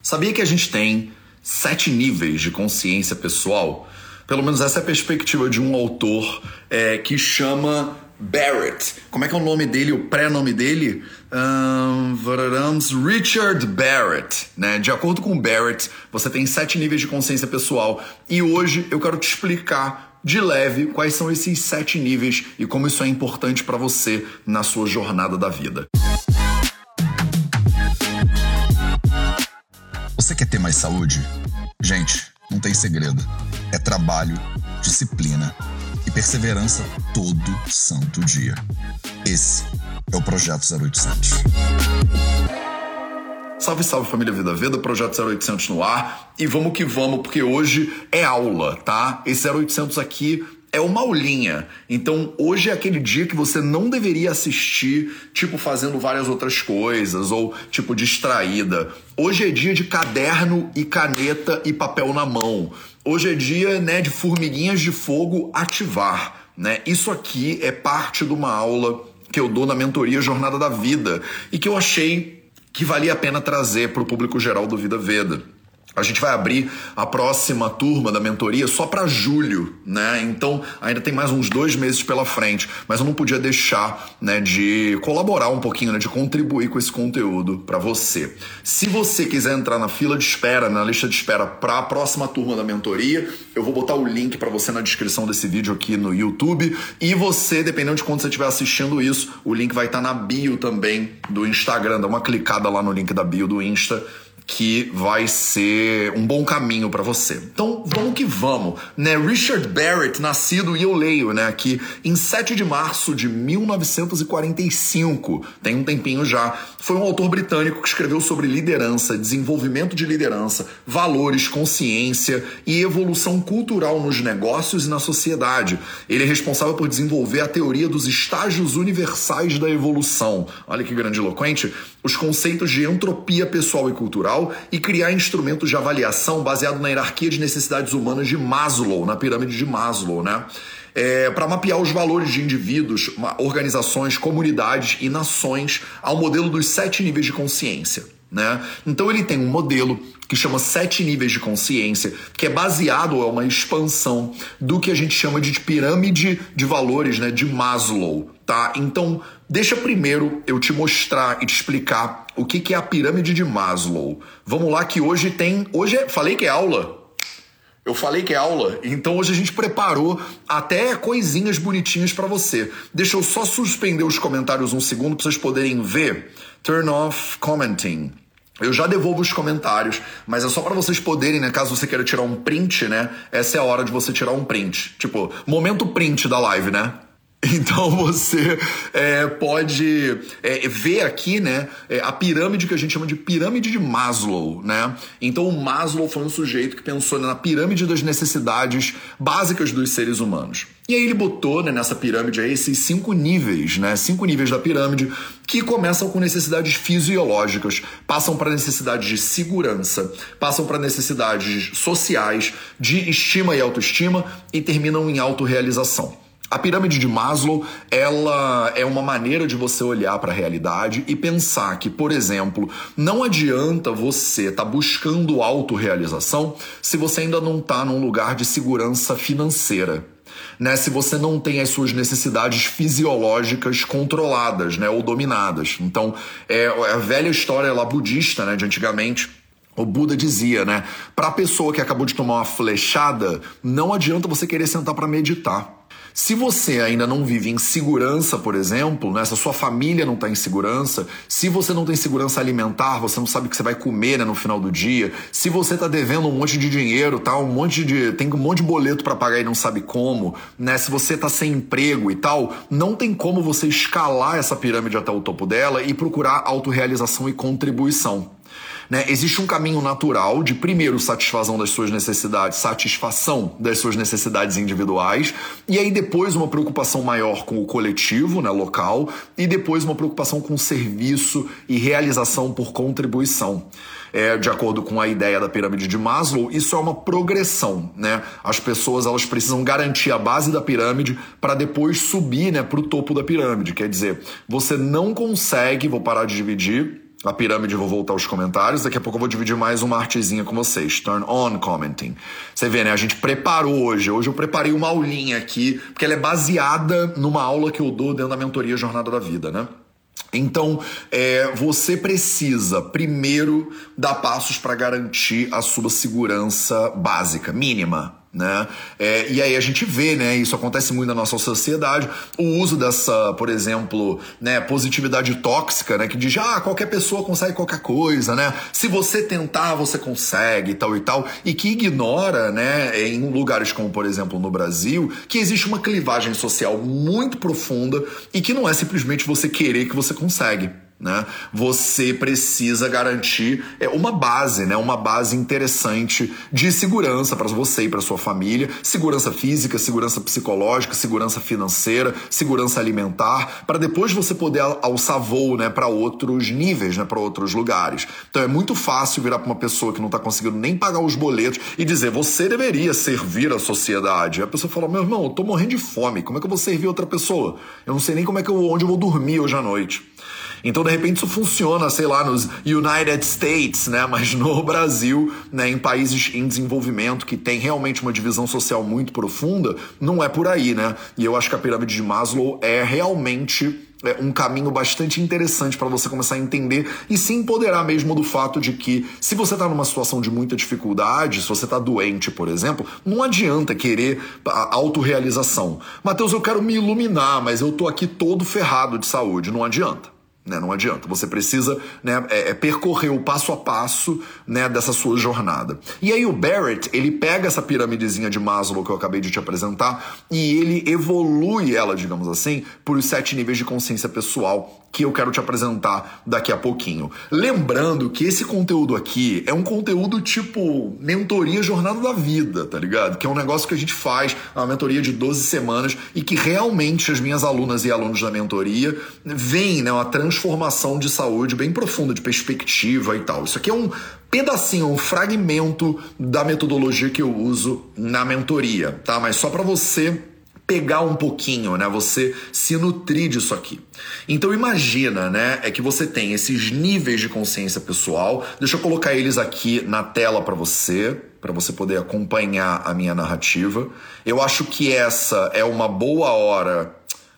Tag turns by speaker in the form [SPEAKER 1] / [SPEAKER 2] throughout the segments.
[SPEAKER 1] Sabia que a gente tem sete níveis de consciência pessoal? Pelo menos essa é a perspectiva de um autor é, que chama Barrett. Como é que é o nome dele, o pré-nome dele? Um, Richard Barrett. Né? De acordo com Barrett, você tem sete níveis de consciência pessoal. E hoje eu quero te explicar de leve quais são esses sete níveis e como isso é importante para você na sua jornada da vida.
[SPEAKER 2] Você quer ter mais saúde? Gente, não tem segredo. É trabalho, disciplina e perseverança todo santo dia. Esse é o Projeto 0800.
[SPEAKER 1] Salve, salve família Vida Veda, Projeto 0800 no ar. E vamos que vamos, porque hoje é aula, tá? Esse 0800 aqui é uma aulinha. Então, hoje é aquele dia que você não deveria assistir, tipo, fazendo várias outras coisas, ou, tipo, distraída. Hoje é dia de caderno e caneta e papel na mão. Hoje é dia, né, de formiguinhas de fogo ativar, né? Isso aqui é parte de uma aula que eu dou na mentoria Jornada da Vida e que eu achei que valia a pena trazer para o público geral do Vida Veda. A gente vai abrir a próxima turma da mentoria só para julho, né? Então ainda tem mais uns dois meses pela frente, mas eu não podia deixar, né, de colaborar um pouquinho, né, de contribuir com esse conteúdo para você. Se você quiser entrar na fila de espera, na lista de espera para a próxima turma da mentoria, eu vou botar o link para você na descrição desse vídeo aqui no YouTube e você, dependendo de quando você estiver assistindo isso, o link vai estar tá na bio também do Instagram. Dá uma clicada lá no link da bio do Insta que vai ser um bom caminho para você. Então, vamos que vamos, né? Richard Barrett, nascido e eu leio, né, aqui em 7 de março de 1945, tem um tempinho já, foi um autor britânico que escreveu sobre liderança, desenvolvimento de liderança, valores, consciência e evolução cultural nos negócios e na sociedade. Ele é responsável por desenvolver a teoria dos estágios universais da evolução. Olha que grande eloquente, os conceitos de entropia pessoal e cultural e criar instrumentos de avaliação baseado na hierarquia de necessidades humanas de Maslow, na pirâmide de Maslow, né? É, para mapear os valores de indivíduos, organizações, comunidades e nações ao modelo dos sete níveis de consciência. Né? Então ele tem um modelo que chama Sete Níveis de Consciência, que é baseado, é uma expansão do que a gente chama de pirâmide de valores né, de Maslow. Tá? Então, deixa primeiro eu te mostrar e te explicar o que, que é a pirâmide de Maslow. Vamos lá que hoje tem. Hoje é, falei que é aula. Eu falei que é aula, então hoje a gente preparou até coisinhas bonitinhas para você. Deixa eu só suspender os comentários um segundo para vocês poderem ver. Turn off commenting. Eu já devolvo os comentários, mas é só para vocês poderem, né? Caso você queira tirar um print, né? Essa é a hora de você tirar um print. Tipo, momento print da live, né? Então você é, pode é, ver aqui né, é, a pirâmide que a gente chama de pirâmide de Maslow. Né? Então o Maslow foi um sujeito que pensou na pirâmide das necessidades básicas dos seres humanos. E aí ele botou né, nessa pirâmide aí, esses cinco níveis, né, cinco níveis da pirâmide, que começam com necessidades fisiológicas, passam para necessidades de segurança, passam para necessidades sociais, de estima e autoestima e terminam em autorrealização. A pirâmide de Maslow, ela é uma maneira de você olhar para a realidade e pensar que, por exemplo, não adianta você estar tá buscando autorrealização se você ainda não está num lugar de segurança financeira. Né, se você não tem as suas necessidades fisiológicas controladas né, ou dominadas. Então, é, é a velha história lá budista né, de antigamente. O Buda dizia, né? Para a pessoa que acabou de tomar uma flechada, não adianta você querer sentar para meditar. Se você ainda não vive em segurança, por exemplo, né, se a sua família não está em segurança, se você não tem segurança alimentar, você não sabe o que você vai comer né, no final do dia, se você está devendo um monte de dinheiro, tá, um monte de tem um monte de boleto para pagar e não sabe como, né, se você está sem emprego e tal, não tem como você escalar essa pirâmide até o topo dela e procurar autorrealização e contribuição. Né? Existe um caminho natural de, primeiro, satisfação das suas necessidades, satisfação das suas necessidades individuais, e aí depois uma preocupação maior com o coletivo, né, local, e depois uma preocupação com serviço e realização por contribuição. É, de acordo com a ideia da pirâmide de Maslow, isso é uma progressão, né? As pessoas elas precisam garantir a base da pirâmide para depois subir, né, para o topo da pirâmide. Quer dizer, você não consegue, vou parar de dividir, a pirâmide, vou voltar aos comentários. Daqui a pouco eu vou dividir mais uma artezinha com vocês. Turn on commenting. Você vê, né? A gente preparou hoje. Hoje eu preparei uma aulinha aqui, porque ela é baseada numa aula que eu dou dentro da mentoria Jornada da Vida, né? Então, é, você precisa primeiro dar passos para garantir a sua segurança básica, mínima, né? É, e aí a gente vê, né? Isso acontece muito na nossa sociedade, o uso dessa, por exemplo, né, positividade tóxica, né? Que diz, ah, qualquer pessoa consegue qualquer coisa, né? Se você tentar, você consegue, tal e tal, e que ignora, né, em lugares como, por exemplo, no Brasil, que existe uma clivagem social muito profunda e que não é simplesmente você querer que você consegue. Né? Você precisa garantir é, uma base, né? uma base interessante de segurança para você e para sua família, segurança física, segurança psicológica, segurança financeira, segurança alimentar, para depois você poder alçar voo né, para outros níveis, né, para outros lugares. Então é muito fácil virar para uma pessoa que não está conseguindo nem pagar os boletos e dizer você deveria servir a sociedade. E a pessoa fala: meu irmão, eu tô morrendo de fome, como é que eu vou servir outra pessoa? Eu não sei nem como é que eu, onde eu vou dormir hoje à noite. Então, de repente, isso funciona, sei lá, nos United States, né? Mas no Brasil, né, em países em desenvolvimento que tem realmente uma divisão social muito profunda, não é por aí, né? E eu acho que a pirâmide de Maslow é realmente é um caminho bastante interessante para você começar a entender e se empoderar mesmo do fato de que se você está numa situação de muita dificuldade, se você está doente, por exemplo, não adianta querer a autorrealização. Mateus, eu quero me iluminar, mas eu tô aqui todo ferrado de saúde. Não adianta. Né? Não adianta. Você precisa né, é, é percorrer o passo a passo né, dessa sua jornada. E aí o Barrett, ele pega essa piramidezinha de Maslow que eu acabei de te apresentar e ele evolui ela, digamos assim, por os sete níveis de consciência pessoal que eu quero te apresentar daqui a pouquinho. Lembrando que esse conteúdo aqui é um conteúdo tipo mentoria jornada da vida, tá ligado? Que é um negócio que a gente faz, uma mentoria de 12 semanas e que realmente as minhas alunas e alunos da mentoria veem né, uma transformação de saúde bem profunda, de perspectiva e tal. Isso aqui é um pedacinho, um fragmento da metodologia que eu uso na mentoria, tá? Mas só para você pegar um pouquinho, né? Você se nutrir disso aqui. Então imagina, né? É que você tem esses níveis de consciência pessoal. Deixa eu colocar eles aqui na tela para você, para você poder acompanhar a minha narrativa. Eu acho que essa é uma boa hora.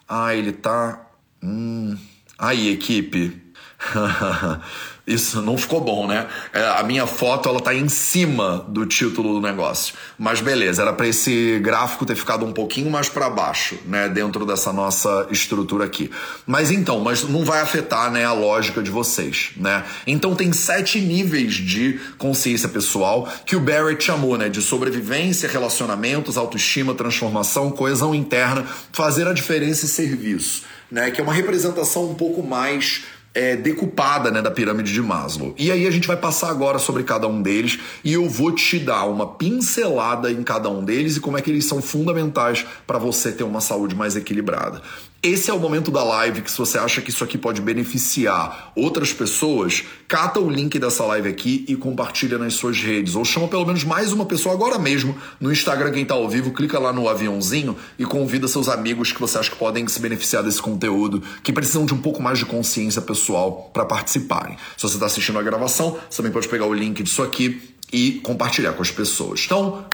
[SPEAKER 1] Ah, ele tá. Hum. Aí, equipe. Isso não ficou bom, né? É, a minha foto ela tá em cima do título do negócio. Mas beleza, era para esse gráfico ter ficado um pouquinho mais para baixo, né, dentro dessa nossa estrutura aqui. Mas então, mas não vai afetar, né, a lógica de vocês, né? Então tem sete níveis de consciência pessoal que o Barrett chamou, né, de sobrevivência, relacionamentos, autoestima, transformação, coesão interna, fazer a diferença e serviço, né? Que é uma representação um pouco mais é, decupada né, da pirâmide de Maslow. E aí a gente vai passar agora sobre cada um deles e eu vou te dar uma pincelada em cada um deles e como é que eles são fundamentais para você ter uma saúde mais equilibrada. Esse é o momento da live que se você acha que isso aqui pode beneficiar outras pessoas, cata o link dessa live aqui e compartilha nas suas redes. Ou chama pelo menos mais uma pessoa agora mesmo no Instagram, quem está ao vivo, clica lá no aviãozinho e convida seus amigos que você acha que podem se beneficiar desse conteúdo, que precisam de um pouco mais de consciência pessoal para participarem. Se você está assistindo a gravação, você também pode pegar o link disso aqui e compartilhar com as pessoas. Então,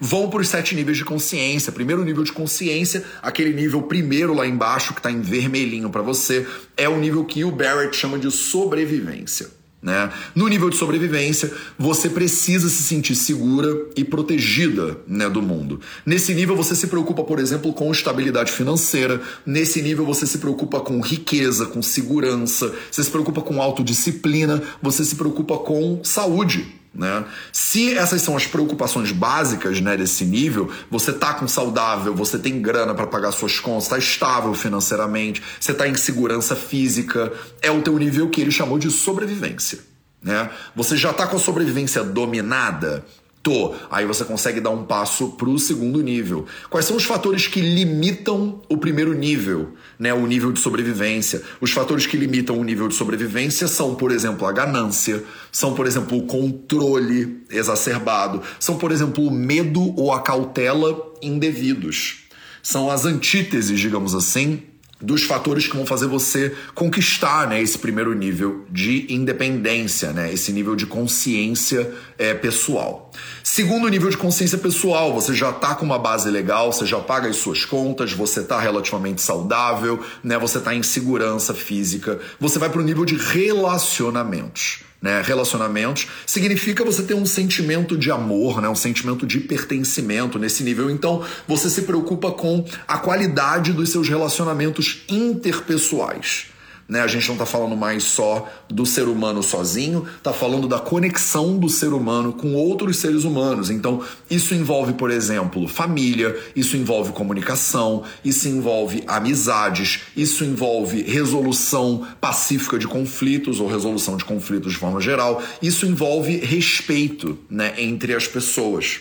[SPEAKER 1] vão para os sete níveis de consciência. Primeiro nível de consciência, aquele nível primeiro lá embaixo que está em vermelhinho para você, é o nível que o Barrett chama de sobrevivência. Né? No nível de sobrevivência, você precisa se sentir segura e protegida né, do mundo. Nesse nível, você se preocupa, por exemplo, com estabilidade financeira. Nesse nível, você se preocupa com riqueza, com segurança. Você se preocupa com autodisciplina. Você se preocupa com saúde. Né? Se essas são as preocupações básicas né, desse nível, você tá com saudável, você tem grana para pagar suas contas, está estável financeiramente, você está em segurança física, é o teu nível que ele chamou de sobrevivência. Né? Você já está com a sobrevivência dominada, Tô. Aí você consegue dar um passo para o segundo nível. Quais são os fatores que limitam o primeiro nível, né? O nível de sobrevivência. Os fatores que limitam o nível de sobrevivência são, por exemplo, a ganância, são, por exemplo, o controle exacerbado, são, por exemplo, o medo ou a cautela indevidos. São as antíteses, digamos assim, dos fatores que vão fazer você conquistar né, esse primeiro nível de independência, né, esse nível de consciência é, pessoal. Segundo nível de consciência pessoal, você já está com uma base legal, você já paga as suas contas, você está relativamente saudável, né, você está em segurança física, você vai para o nível de relacionamentos né, relacionamentos, significa você ter um sentimento de amor, né, um sentimento de pertencimento nesse nível. Então, você se preocupa com a qualidade dos seus relacionamentos interpessoais. Né? A gente não está falando mais só do ser humano sozinho, está falando da conexão do ser humano com outros seres humanos. Então, isso envolve, por exemplo, família, isso envolve comunicação, isso envolve amizades, isso envolve resolução pacífica de conflitos ou resolução de conflitos de forma geral, isso envolve respeito né, entre as pessoas.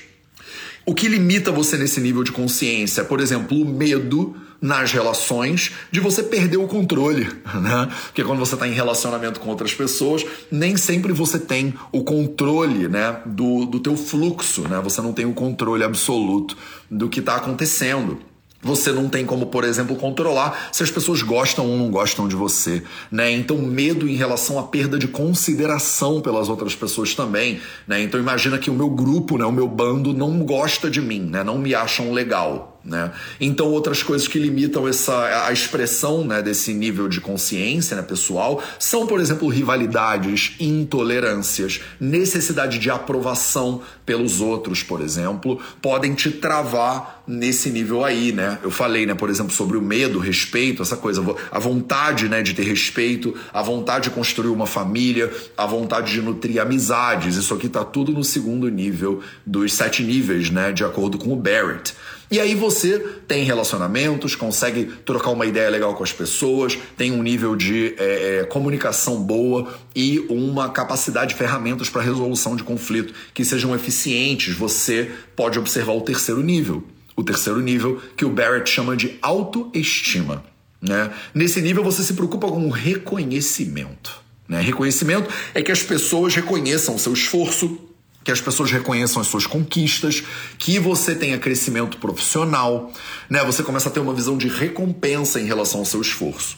[SPEAKER 1] O que limita você nesse nível de consciência? Por exemplo, o medo nas relações de você perder o controle, né? Porque quando você está em relacionamento com outras pessoas, nem sempre você tem o controle, né, do, do teu fluxo, né? Você não tem o controle absoluto do que está acontecendo. Você não tem como, por exemplo, controlar se as pessoas gostam ou não gostam de você, né? Então, medo em relação à perda de consideração pelas outras pessoas também, né? Então, imagina que o meu grupo, né, o meu bando não gosta de mim, né? Não me acham legal, né? Então, outras coisas que limitam essa, a expressão né, desse nível de consciência né, pessoal são, por exemplo, rivalidades, intolerâncias, necessidade de aprovação pelos outros, por exemplo, podem te travar nesse nível aí, né? Eu falei, né, por exemplo, sobre o medo, respeito, essa coisa, a vontade, né, de ter respeito, a vontade de construir uma família, a vontade de nutrir amizades. Isso aqui tá tudo no segundo nível dos sete níveis, né, de acordo com o Barrett. E aí você tem relacionamentos, consegue trocar uma ideia legal com as pessoas, tem um nível de é, é, comunicação boa e uma capacidade de ferramentas para resolução de conflito que sejam eficientes. Você pode observar o terceiro nível. O terceiro nível que o Barrett chama de autoestima. Né? Nesse nível você se preocupa com o reconhecimento. Né? Reconhecimento é que as pessoas reconheçam o seu esforço, que as pessoas reconheçam as suas conquistas, que você tenha crescimento profissional, né? Você começa a ter uma visão de recompensa em relação ao seu esforço.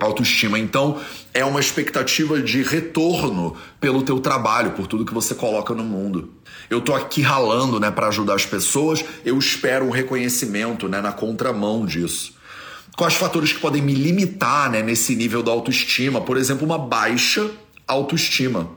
[SPEAKER 1] Autoestima, então, é uma expectativa de retorno pelo teu trabalho, por tudo que você coloca no mundo. Eu tô aqui ralando, né, para ajudar as pessoas, eu espero um reconhecimento, né, na contramão disso. Quais fatores que podem me limitar, né, nesse nível da autoestima? Por exemplo, uma baixa autoestima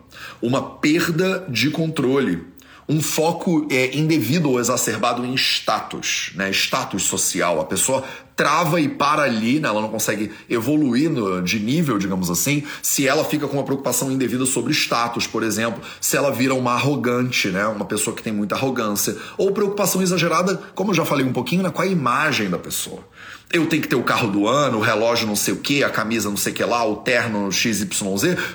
[SPEAKER 1] uma perda de controle, um foco é, indevido ou exacerbado em status, né? status social. A pessoa trava e para ali, né? ela não consegue evoluir no, de nível, digamos assim, se ela fica com uma preocupação indevida sobre status, por exemplo, se ela vira uma arrogante, né? uma pessoa que tem muita arrogância, ou preocupação exagerada, como eu já falei um pouquinho, né? com a imagem da pessoa. Eu tenho que ter o carro do ano, o relógio não sei o que, a camisa não sei o que lá, o terno XYZ,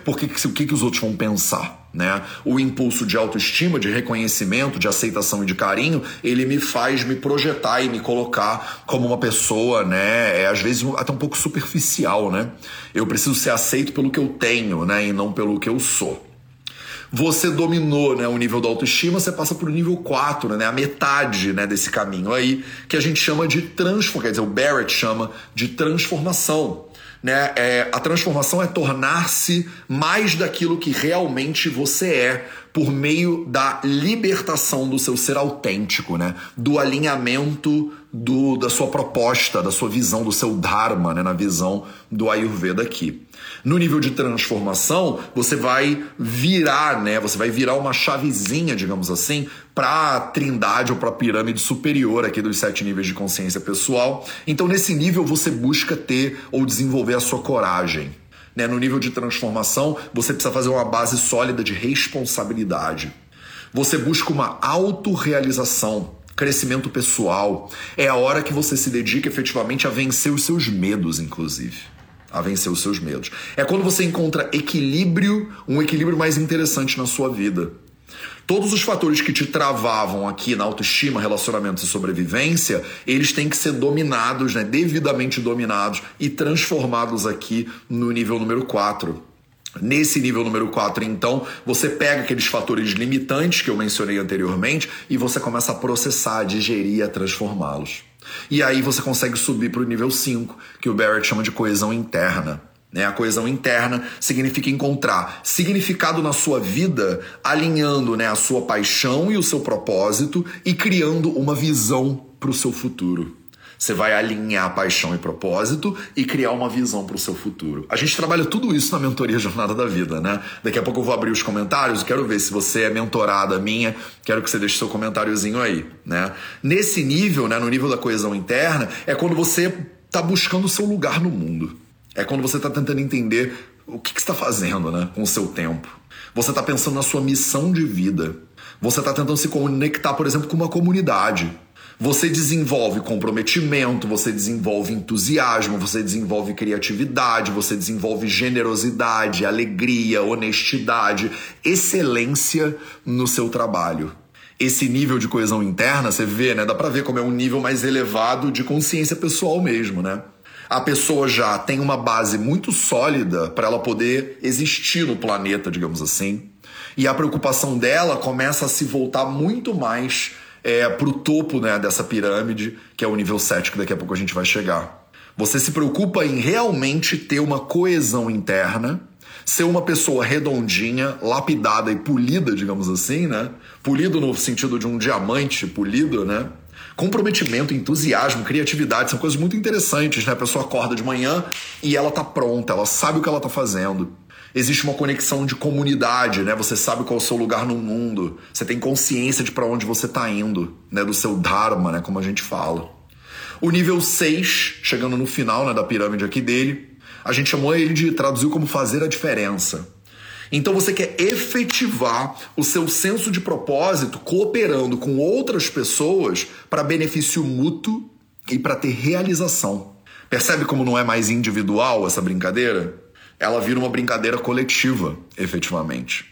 [SPEAKER 1] porque o que, que os outros vão pensar? Né? O impulso de autoestima, de reconhecimento, de aceitação e de carinho, ele me faz me projetar e me colocar como uma pessoa, né? É às vezes até um pouco superficial, né? Eu preciso ser aceito pelo que eu tenho, né? E não pelo que eu sou você dominou né, o nível da autoestima, você passa para o nível 4, né, a metade né, desse caminho aí, que a gente chama de transformação, quer dizer, o Barrett chama de transformação. Né? É, a transformação é tornar-se mais daquilo que realmente você é por meio da libertação do seu ser autêntico, né? do alinhamento do, da sua proposta, da sua visão, do seu Dharma, né? na visão do Ayurveda aqui. No nível de transformação, você vai virar, né? Você vai virar uma chavezinha, digamos assim, para a trindade ou para a pirâmide superior aqui dos sete níveis de consciência pessoal. Então, nesse nível, você busca ter ou desenvolver a sua coragem. Né? No nível de transformação, você precisa fazer uma base sólida de responsabilidade. Você busca uma autorrealização, crescimento pessoal. É a hora que você se dedica efetivamente a vencer os seus medos, inclusive a vencer os seus medos. É quando você encontra equilíbrio, um equilíbrio mais interessante na sua vida. Todos os fatores que te travavam aqui na autoestima, relacionamentos e sobrevivência, eles têm que ser dominados, né, devidamente dominados e transformados aqui no nível número 4. Nesse nível número 4, então, você pega aqueles fatores limitantes que eu mencionei anteriormente e você começa a processar, a digerir, a transformá-los. E aí você consegue subir para o nível 5, que o Barrett chama de coesão interna. Né? A coesão interna significa encontrar significado na sua vida, alinhando né, a sua paixão e o seu propósito e criando uma visão para o seu futuro. Você vai alinhar paixão e propósito e criar uma visão para o seu futuro. A gente trabalha tudo isso na mentoria Jornada da Vida, né? Daqui a pouco eu vou abrir os comentários, quero ver se você é mentorada minha, quero que você deixe seu comentáriozinho aí, né? Nesse nível, né, no nível da coesão interna, é quando você está buscando o seu lugar no mundo. É quando você está tentando entender o que, que está fazendo né, com o seu tempo. Você está pensando na sua missão de vida. Você está tentando se conectar, por exemplo, com uma comunidade. Você desenvolve comprometimento, você desenvolve entusiasmo, você desenvolve criatividade, você desenvolve generosidade, alegria, honestidade, excelência no seu trabalho. Esse nível de coesão interna, você vê, né? Dá pra ver como é um nível mais elevado de consciência pessoal mesmo, né? A pessoa já tem uma base muito sólida para ela poder existir no planeta, digamos assim. E a preocupação dela começa a se voltar muito mais é, para o topo né, dessa pirâmide, que é o nível 7, que daqui a pouco a gente vai chegar. Você se preocupa em realmente ter uma coesão interna, ser uma pessoa redondinha, lapidada e polida, digamos assim, né? Polido no sentido de um diamante polido, né? Comprometimento, entusiasmo, criatividade são coisas muito interessantes, né? A pessoa acorda de manhã e ela tá pronta, ela sabe o que ela tá fazendo existe uma conexão de comunidade, né? Você sabe qual é o seu lugar no mundo, você tem consciência de para onde você está indo, né? Do seu dharma, né? Como a gente fala. O nível 6, chegando no final né, da pirâmide aqui dele, a gente chamou ele de traduziu como fazer a diferença. Então você quer efetivar o seu senso de propósito cooperando com outras pessoas para benefício mútuo e para ter realização. Percebe como não é mais individual essa brincadeira? Ela vira uma brincadeira coletiva, efetivamente.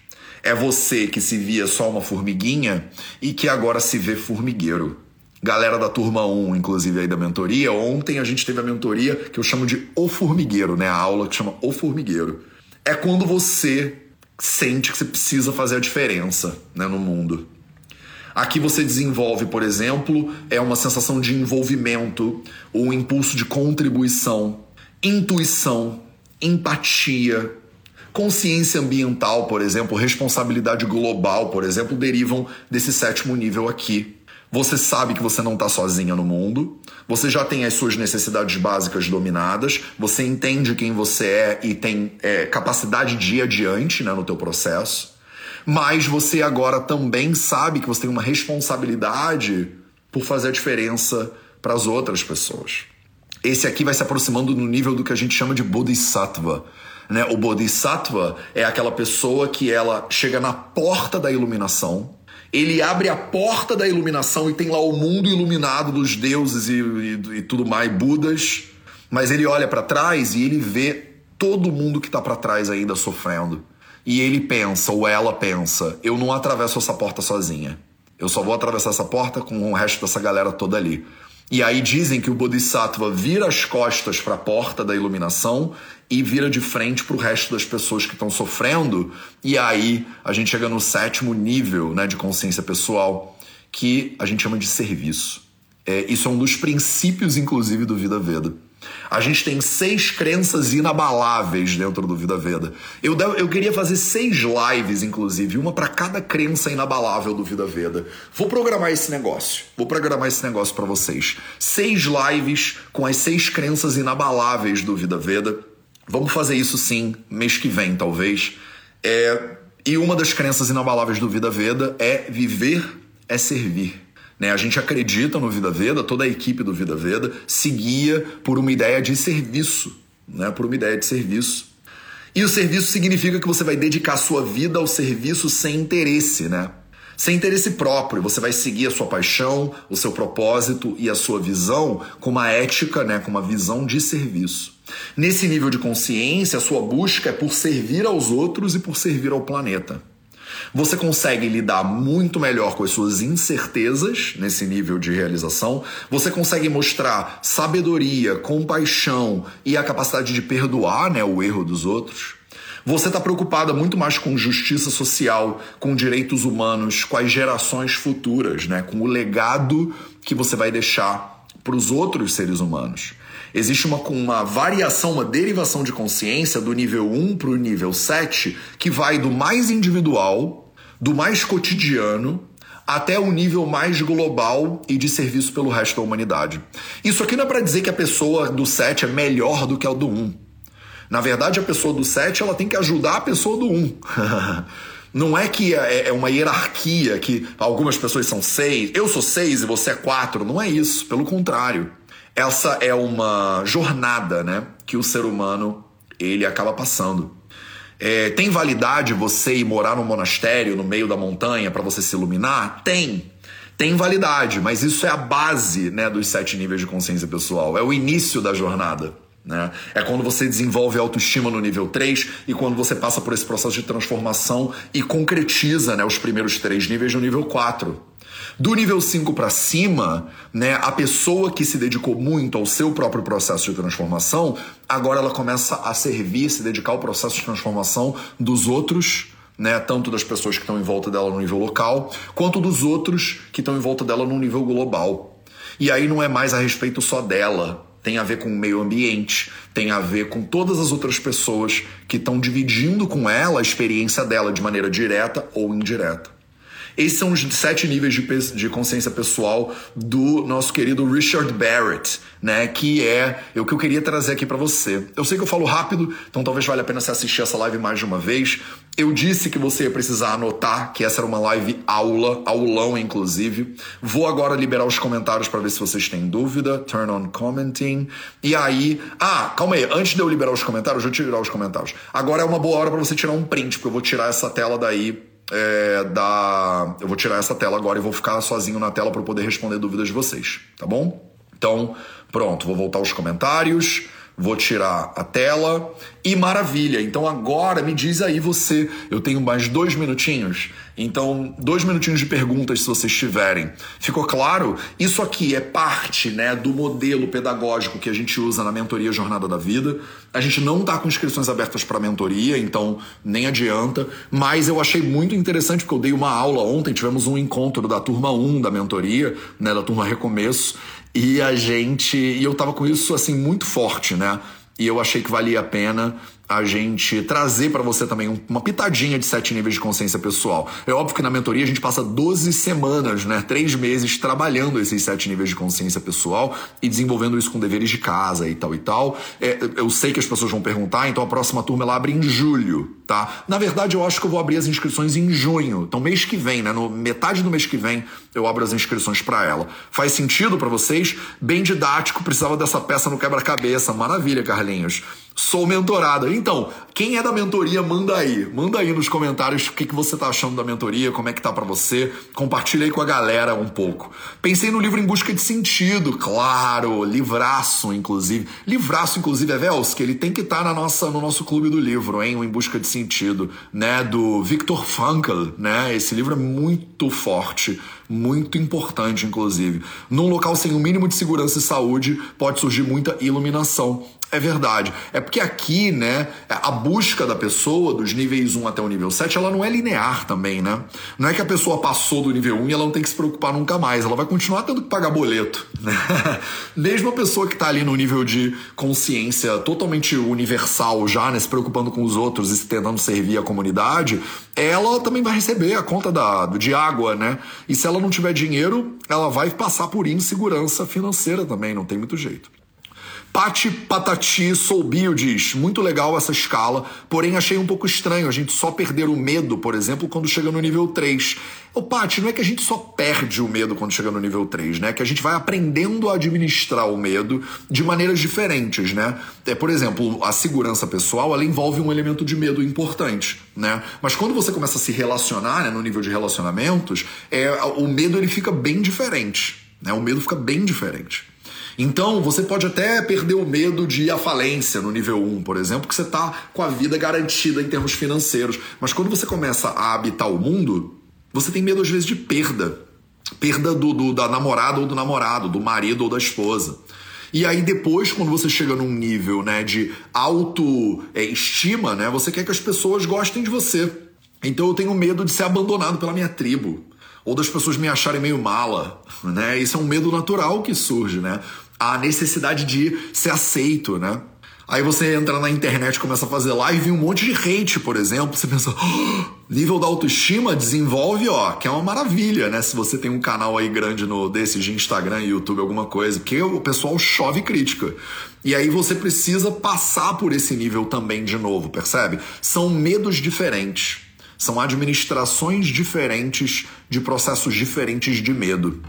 [SPEAKER 1] É você que se via só uma formiguinha e que agora se vê formigueiro. Galera da turma 1, inclusive aí da mentoria, ontem a gente teve a mentoria que eu chamo de O Formigueiro, né? A aula que chama O Formigueiro. É quando você sente que você precisa fazer a diferença né, no mundo. Aqui você desenvolve, por exemplo, é uma sensação de envolvimento, um impulso de contribuição, intuição, empatia, consciência ambiental, por exemplo, responsabilidade global, por exemplo, derivam desse sétimo nível aqui. Você sabe que você não está sozinha no mundo, você já tem as suas necessidades básicas dominadas, você entende quem você é e tem é, capacidade de ir adiante né, no teu processo, mas você agora também sabe que você tem uma responsabilidade por fazer a diferença para as outras pessoas. Esse aqui vai se aproximando no nível do que a gente chama de Bodhisattva. Né? O Bodhisattva é aquela pessoa que ela chega na porta da iluminação, ele abre a porta da iluminação e tem lá o mundo iluminado dos deuses e, e, e tudo mais, Budas, mas ele olha para trás e ele vê todo mundo que está para trás ainda sofrendo. E ele pensa, ou ela pensa, eu não atravesso essa porta sozinha. Eu só vou atravessar essa porta com o resto dessa galera toda ali. E aí dizem que o Bodhisattva vira as costas para a porta da iluminação e vira de frente para o resto das pessoas que estão sofrendo. E aí a gente chega no sétimo nível né, de consciência pessoal, que a gente chama de serviço. É, isso é um dos princípios, inclusive, do Vida Veda. A gente tem seis crenças inabaláveis dentro do Vida Veda. Eu, eu queria fazer seis lives, inclusive, uma para cada crença inabalável do Vida Veda. Vou programar esse negócio. Vou programar esse negócio para vocês. Seis lives com as seis crenças inabaláveis do Vida Veda. Vamos fazer isso sim, mês que vem, talvez. É, e uma das crenças inabaláveis do Vida Veda é viver é servir. Né? A gente acredita no Vida Veda, toda a equipe do Vida Veda seguia por uma ideia de serviço, né? por uma ideia de serviço. E o serviço significa que você vai dedicar sua vida ao serviço sem interesse, né? Sem interesse próprio, você vai seguir a sua paixão, o seu propósito e a sua visão com uma ética, né, com uma visão de serviço. Nesse nível de consciência, a sua busca é por servir aos outros e por servir ao planeta. Você consegue lidar muito melhor com as suas incertezas nesse nível de realização. Você consegue mostrar sabedoria, compaixão e a capacidade de perdoar né, o erro dos outros. Você está preocupada muito mais com justiça social, com direitos humanos, com as gerações futuras, né, com o legado que você vai deixar para os outros seres humanos. Existe uma, uma variação, uma derivação de consciência do nível 1 para o nível 7, que vai do mais individual, do mais cotidiano, até o nível mais global e de serviço pelo resto da humanidade. Isso aqui não é para dizer que a pessoa do 7 é melhor do que a do 1. Na verdade, a pessoa do 7 ela tem que ajudar a pessoa do 1. Não é que é, é uma hierarquia que algumas pessoas são seis, eu sou seis e você é quatro. Não é isso. Pelo contrário. Essa é uma jornada, né, que o ser humano ele acaba passando. É, tem validade você ir morar num monastério no meio da montanha para você se iluminar? Tem. Tem validade, mas isso é a base né, dos sete níveis de consciência pessoal. É o início da jornada. Né? É quando você desenvolve autoestima no nível 3 e quando você passa por esse processo de transformação e concretiza né, os primeiros três níveis no nível 4. Do nível 5 para cima, né, a pessoa que se dedicou muito ao seu próprio processo de transformação, agora ela começa a servir, se dedicar ao processo de transformação dos outros, né, tanto das pessoas que estão em volta dela no nível local, quanto dos outros que estão em volta dela no nível global. E aí não é mais a respeito só dela, tem a ver com o meio ambiente, tem a ver com todas as outras pessoas que estão dividindo com ela a experiência dela de maneira direta ou indireta. Esses são os sete níveis de, de consciência pessoal do nosso querido Richard Barrett, né? Que é o que eu queria trazer aqui para você. Eu sei que eu falo rápido, então talvez valha a pena você assistir essa live mais de uma vez. Eu disse que você ia precisar anotar que essa era uma live aula, aulão inclusive. Vou agora liberar os comentários para ver se vocês têm dúvida. Turn on commenting. E aí, ah, calma aí, antes de eu liberar os comentários, deixa eu tirar os comentários. Agora é uma boa hora para você tirar um print, porque eu vou tirar essa tela daí é, da. Eu vou tirar essa tela agora e vou ficar sozinho na tela para poder responder dúvidas de vocês, tá bom? Então, pronto, vou voltar aos comentários vou tirar a tela e maravilha. Então agora me diz aí você, eu tenho mais dois minutinhos, então dois minutinhos de perguntas se vocês tiverem. Ficou claro? Isso aqui é parte, né, do modelo pedagógico que a gente usa na mentoria Jornada da Vida. A gente não está com inscrições abertas para mentoria, então nem adianta. Mas eu achei muito interessante porque eu dei uma aula ontem, tivemos um encontro da turma 1 da mentoria, né, da turma Recomeço. E a gente. E eu tava com isso assim muito forte, né? E eu achei que valia a pena a gente trazer para você também uma pitadinha de sete níveis de consciência pessoal. É óbvio que na mentoria a gente passa 12 semanas, né, três meses trabalhando esses sete níveis de consciência pessoal e desenvolvendo isso com deveres de casa e tal e tal. É, eu sei que as pessoas vão perguntar, então a próxima turma ela abre em julho, tá? Na verdade, eu acho que eu vou abrir as inscrições em junho. Então, mês que vem, né, no metade do mês que vem, eu abro as inscrições para ela. Faz sentido para vocês? Bem didático, precisava dessa peça no quebra-cabeça. Maravilha, Carlinhos. Sou mentorada. Então, quem é da mentoria, manda aí. Manda aí nos comentários o que, que você tá achando da mentoria, como é que tá para você. Compartilha aí com a galera um pouco. Pensei no livro Em Busca de Sentido, claro. Livraço, inclusive. Livraço, inclusive, é Vels, ele tem que estar tá na nossa, no nosso clube do livro, hein? O Em Busca de Sentido, né? Do Viktor Frankl, né? Esse livro é muito forte muito importante, inclusive. Num local sem o um mínimo de segurança e saúde, pode surgir muita iluminação. É verdade. É porque aqui, né, a busca da pessoa, dos níveis 1 até o nível 7, ela não é linear também, né? Não é que a pessoa passou do nível 1 e ela não tem que se preocupar nunca mais. Ela vai continuar tendo que pagar boleto, né? Mesmo a pessoa que está ali no nível de consciência totalmente universal já, né, se preocupando com os outros e tentando servir a comunidade, ela também vai receber a conta da, de água, né? E se ela não tiver dinheiro, ela vai passar por insegurança financeira também, não tem muito jeito. Pati Patati Soubio diz: muito legal essa escala, porém achei um pouco estranho a gente só perder o medo, por exemplo, quando chega no nível 3. Ô Pati, não é que a gente só perde o medo quando chega no nível 3, né? É que a gente vai aprendendo a administrar o medo de maneiras diferentes, né? É, por exemplo, a segurança pessoal, ela envolve um elemento de medo importante, né? Mas quando você começa a se relacionar, né, no nível de relacionamentos, é, o medo ele fica bem diferente, né? O medo fica bem diferente. Então, você pode até perder o medo de ir à falência no nível 1, por exemplo, que você está com a vida garantida em termos financeiros. Mas quando você começa a habitar o mundo, você tem medo às vezes de perda. Perda do, do da namorada ou do namorado, do marido ou da esposa. E aí depois, quando você chega num nível né, de autoestima, né, você quer que as pessoas gostem de você. Então eu tenho medo de ser abandonado pela minha tribo ou das pessoas me acharem meio mala, né? Isso é um medo natural que surge, né? A necessidade de ser aceito, né? Aí você entra na internet começa a fazer live e um monte de hate, por exemplo. Você pensa, oh, nível da autoestima desenvolve, ó, que é uma maravilha, né? Se você tem um canal aí grande no desses de Instagram, YouTube, alguma coisa, porque o pessoal chove crítica. E aí você precisa passar por esse nível também de novo, percebe? São medos diferentes. São administrações diferentes de processos diferentes de medo.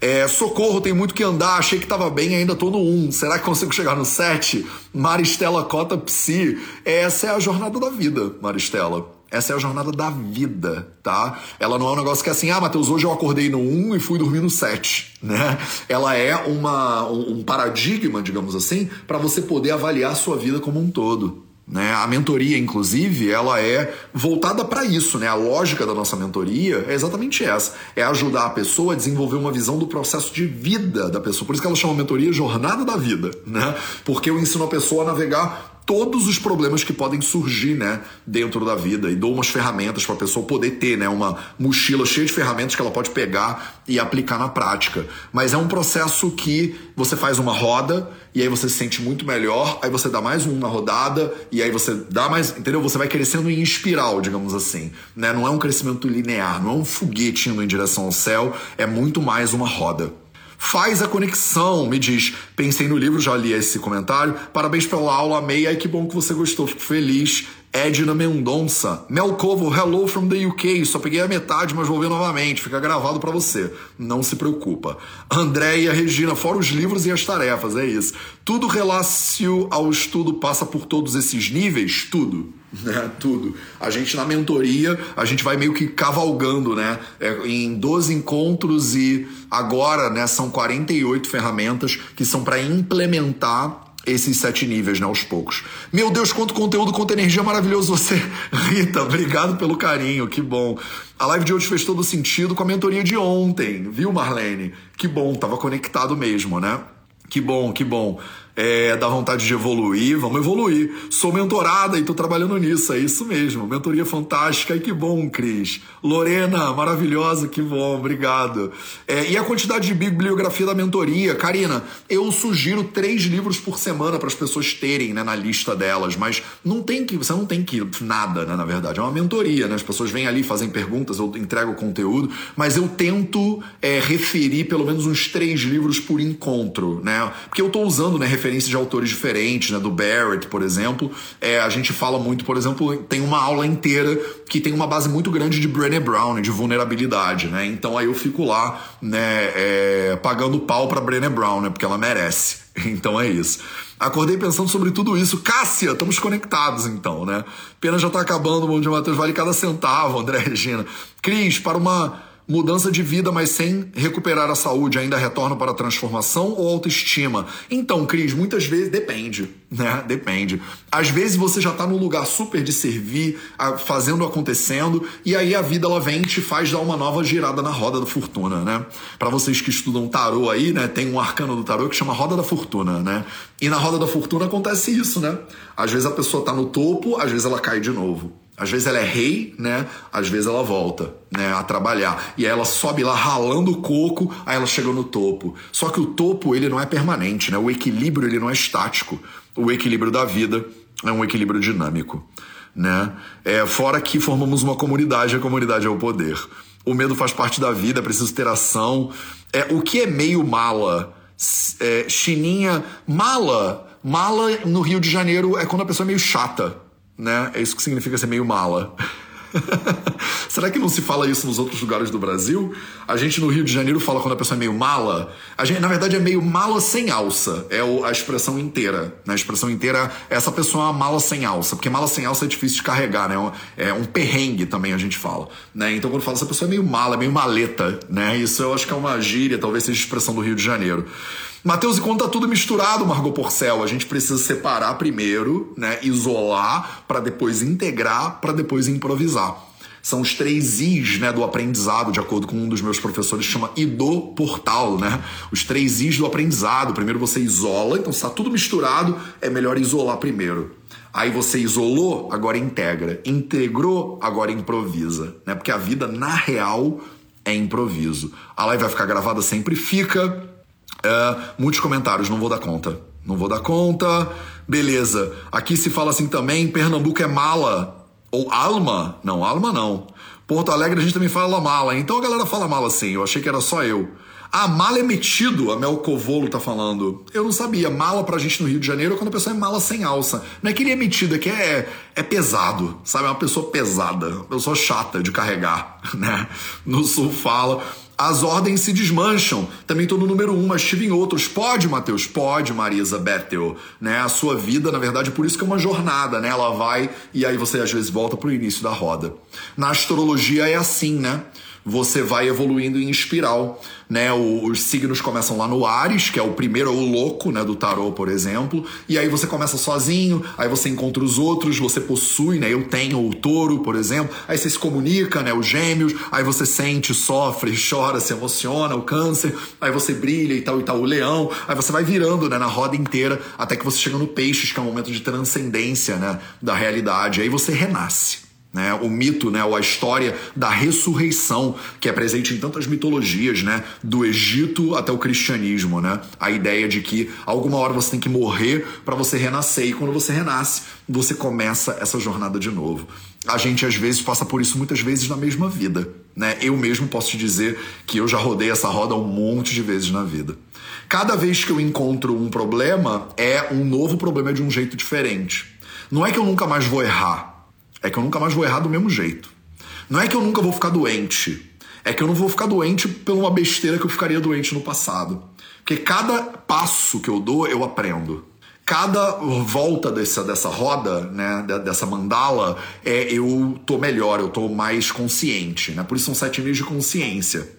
[SPEAKER 1] É, socorro, tem muito que andar, achei que tava bem, ainda tô no 1. Será que consigo chegar no 7? Maristela Cota Psi. Essa é a jornada da vida, Maristela. Essa é a jornada da vida, tá? Ela não é um negócio que é assim, ah, Matheus, hoje eu acordei no 1 e fui dormir no 7, né? Ela é uma, um paradigma, digamos assim, para você poder avaliar a sua vida como um todo. Né? A mentoria, inclusive, ela é voltada para isso. Né? A lógica da nossa mentoria é exatamente essa: é ajudar a pessoa a desenvolver uma visão do processo de vida da pessoa. Por isso que ela chama mentoria jornada da vida, né? Porque eu ensino a pessoa a navegar todos os problemas que podem surgir, né, dentro da vida e dou umas ferramentas para a pessoa poder ter, né, uma mochila cheia de ferramentas que ela pode pegar e aplicar na prática. Mas é um processo que você faz uma roda e aí você se sente muito melhor, aí você dá mais uma rodada e aí você dá mais, entendeu? Você vai crescendo em espiral, digamos assim, né? Não é um crescimento linear, não é um foguete indo em direção ao céu, é muito mais uma roda. Faz a conexão, me diz. Pensei no livro, já li esse comentário. Parabéns pela aula, amei. Ai, que bom que você gostou, fico feliz. Edna Mendonça. Melcovo, hello from the UK. Só peguei a metade, mas vou ver novamente. Fica gravado para você. Não se preocupa. Andréia Regina, fora os livros e as tarefas, é isso. Tudo relacio ao estudo passa por todos esses níveis? Tudo. Né, tudo. A gente na mentoria, a gente vai meio que cavalgando, né? É, em 12 encontros e agora, né, são 48 ferramentas que são para implementar esses sete níveis, né, aos poucos. Meu Deus, quanto conteúdo, quanta energia maravilhoso você. Rita, obrigado pelo carinho, que bom. A live de hoje fez todo sentido com a mentoria de ontem, viu, Marlene? Que bom, tava conectado mesmo, né? Que bom, que bom é, dá vontade de evoluir, vamos evoluir. Sou mentorada e estou trabalhando nisso, é isso mesmo. Mentoria fantástica e que bom, Cris. Lorena, maravilhosa, que bom, obrigado. É, e a quantidade de bibliografia da mentoria? Karina, eu sugiro três livros por semana para as pessoas terem né, na lista delas, mas não tem que, você não tem que nada, né, na verdade. É uma mentoria, né? As pessoas vêm ali, fazem perguntas, eu entrego conteúdo, mas eu tento é, referir pelo menos uns três livros por encontro, né? Porque eu estou usando, né, de autores diferentes, né? Do Barrett, por exemplo. É, a gente fala muito, por exemplo, tem uma aula inteira que tem uma base muito grande de Brené Brown, de vulnerabilidade, né? Então aí eu fico lá, né, é, pagando pau pra Brené Brown, né? Porque ela merece. Então é isso. Acordei pensando sobre tudo isso. Cássia, estamos conectados então, né? Pena já tá acabando, o Bom Dia Matheus vale cada centavo, André Regina. Cris, para uma Mudança de vida, mas sem recuperar a saúde, ainda retorna para a transformação ou autoestima? Então, Cris, muitas vezes depende, né? Depende. Às vezes você já está num lugar super de servir, fazendo acontecendo, e aí a vida ela vem e te faz dar uma nova girada na roda da fortuna, né? Para vocês que estudam tarô aí, né? Tem um arcano do tarô que chama roda da fortuna, né? E na roda da fortuna acontece isso, né? Às vezes a pessoa está no topo, às vezes ela cai de novo. Às vezes ela é rei, né? Às vezes ela volta, né, a trabalhar. E aí ela sobe lá ralando o coco, aí ela chega no topo. Só que o topo, ele não é permanente, né? O equilíbrio, ele não é estático. O equilíbrio da vida é um equilíbrio dinâmico, né? É, fora que formamos uma comunidade, a comunidade é o poder. O medo faz parte da vida, é preciso ter ação. É, o que é meio mala? É, chininha, mala. Mala no Rio de Janeiro é quando a pessoa é meio chata né? É isso que significa ser meio mala. Será que não se fala isso nos outros lugares do Brasil? A gente no Rio de Janeiro fala quando a pessoa é meio mala. A gente, na verdade, é meio mala sem alça. É a expressão inteira. Né? A expressão inteira é essa pessoa é uma mala sem alça. Porque mala sem alça é difícil de carregar, né? É um perrengue também a gente fala. Né? Então, quando fala essa pessoa é meio mala, é meio maleta, né? Isso eu acho que é uma gíria, talvez seja expressão do Rio de Janeiro. Matheus, e quando tá tudo misturado, Margot Porcel, a gente precisa separar primeiro, né, isolar, para depois integrar, para depois improvisar. São os três Is né, do aprendizado, de acordo com um dos meus professores, chama IDO Portal, né? Os três Is do aprendizado. Primeiro você isola, então se tá tudo misturado, é melhor isolar primeiro. Aí você isolou, agora integra. Integrou, agora improvisa. Né? Porque a vida, na real, é improviso. A live vai ficar gravada sempre? Fica. É, muitos comentários, não vou dar conta. Não vou dar conta. Beleza. Aqui se fala assim também, Pernambuco é mala. Ou alma? Não, alma não. Porto Alegre a gente também fala mala. Então a galera fala mala assim. Eu achei que era só eu. Ah, mala é metido, a Mel Covolo tá falando. Eu não sabia. Mala pra gente no Rio de Janeiro é quando a pessoa é mala sem alça. Não é que ele é metido, é que é, é pesado, sabe? É uma pessoa pesada, uma pessoa chata de carregar, né? No Sul fala. As ordens se desmancham. Também tô no número um, mas tive em outros. Pode, Matheus? Pode, Marisa Bethel. Né? A sua vida, na verdade, por isso que é uma jornada, né? Ela vai e aí você às vezes volta pro início da roda. Na astrologia é assim, né? Você vai evoluindo em espiral, né? Os signos começam lá no Ares, que é o primeiro, o louco, né, do tarô, por exemplo, e aí você começa sozinho, aí você encontra os outros, você possui, né? Eu tenho o touro, por exemplo, aí você se comunica, né, os gêmeos, aí você sente, sofre, chora, se emociona, o câncer, aí você brilha e tal e tal, o leão, aí você vai virando, né, na roda inteira, até que você chega no peixes, que é um momento de transcendência, né, da realidade, aí você renasce. Né, o mito, né, ou a história da ressurreição, que é presente em tantas mitologias, né, do Egito até o cristianismo, né? A ideia de que alguma hora você tem que morrer para você renascer e quando você renasce, você começa essa jornada de novo. A gente às vezes passa por isso muitas vezes na mesma vida, né? Eu mesmo posso te dizer que eu já rodei essa roda um monte de vezes na vida. Cada vez que eu encontro um problema, é um novo problema de um jeito diferente. Não é que eu nunca mais vou errar, é que eu nunca mais vou errar do mesmo jeito. Não é que eu nunca vou ficar doente. É que eu não vou ficar doente por uma besteira que eu ficaria doente no passado. Porque cada passo que eu dou, eu aprendo. Cada volta dessa, dessa roda, né, dessa mandala, é, eu tô melhor, eu tô mais consciente. Né? Por isso são sete níveis de consciência.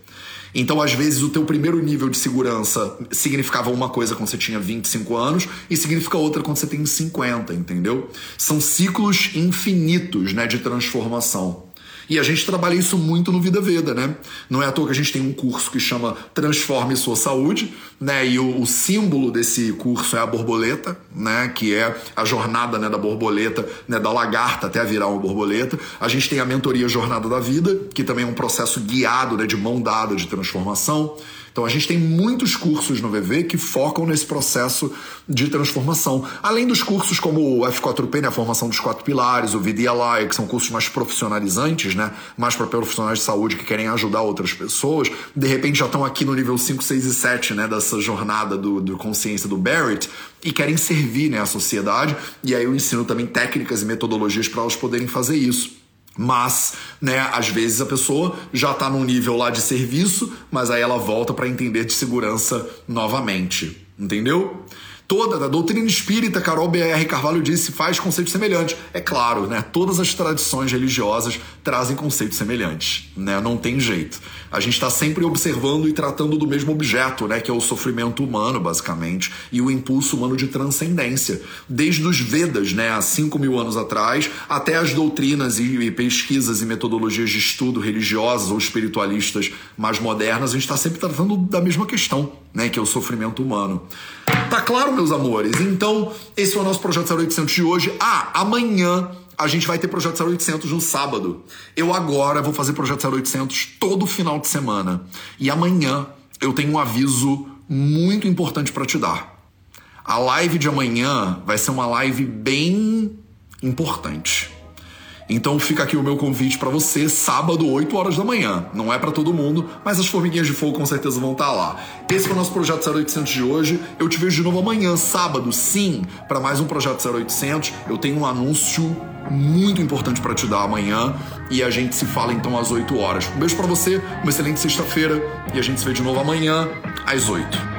[SPEAKER 1] Então, às vezes, o teu primeiro nível de segurança significava uma coisa quando você tinha 25 anos e significa outra quando você tem 50, entendeu? São ciclos infinitos, né, de transformação. E a gente trabalha isso muito no Vida Veda, né? Não é à toa que a gente tem um curso que chama Transforme Sua Saúde, né? E o, o símbolo desse curso é a borboleta, né? Que é a jornada né, da borboleta, né? Da lagarta até virar uma borboleta. A gente tem a mentoria Jornada da Vida, que também é um processo guiado, né? De mão dada de transformação. Então a gente tem muitos cursos no VV que focam nesse processo de transformação. Além dos cursos como o F4P, né, a formação dos quatro pilares, o VDLI, que são cursos mais profissionalizantes, né, mais para profissionais de saúde que querem ajudar outras pessoas, de repente já estão aqui no nível 5, 6 e 7, né, dessa jornada do, do consciência do Barrett e querem servir, né, à sociedade. E aí eu ensino também técnicas e metodologias para elas poderem fazer isso. Mas, né, às vezes a pessoa já está num nível lá de serviço, mas aí ela volta para entender de segurança novamente. Entendeu? Toda a doutrina espírita, Carol B.R. Carvalho disse, faz conceitos semelhantes. É claro, né? Todas as tradições religiosas trazem conceitos semelhantes, né? Não tem jeito. A gente está sempre observando e tratando do mesmo objeto, né? Que é o sofrimento humano, basicamente, e o impulso humano de transcendência. Desde os Vedas, né? Há 5 mil anos atrás, até as doutrinas e pesquisas e metodologias de estudo religiosas ou espiritualistas mais modernas, a gente está sempre tratando da mesma questão, né? Que é o sofrimento humano. Tá claro, meus amores? Então, esse foi o nosso Projeto 0800 de hoje. Ah, amanhã a gente vai ter Projeto 0800 no sábado. Eu agora vou fazer Projeto 0800 todo final de semana. E amanhã eu tenho um aviso muito importante para te dar. A live de amanhã vai ser uma live bem importante. Então fica aqui o meu convite para você, sábado, 8 horas da manhã. Não é para todo mundo, mas as formiguinhas de fogo com certeza vão estar tá lá. Esse foi o nosso projeto 0800 de hoje. Eu te vejo de novo amanhã, sábado, sim, para mais um projeto 0800. Eu tenho um anúncio muito importante para te dar amanhã e a gente se fala então às 8 horas. Um beijo para você, uma excelente sexta-feira e a gente se vê de novo amanhã às 8.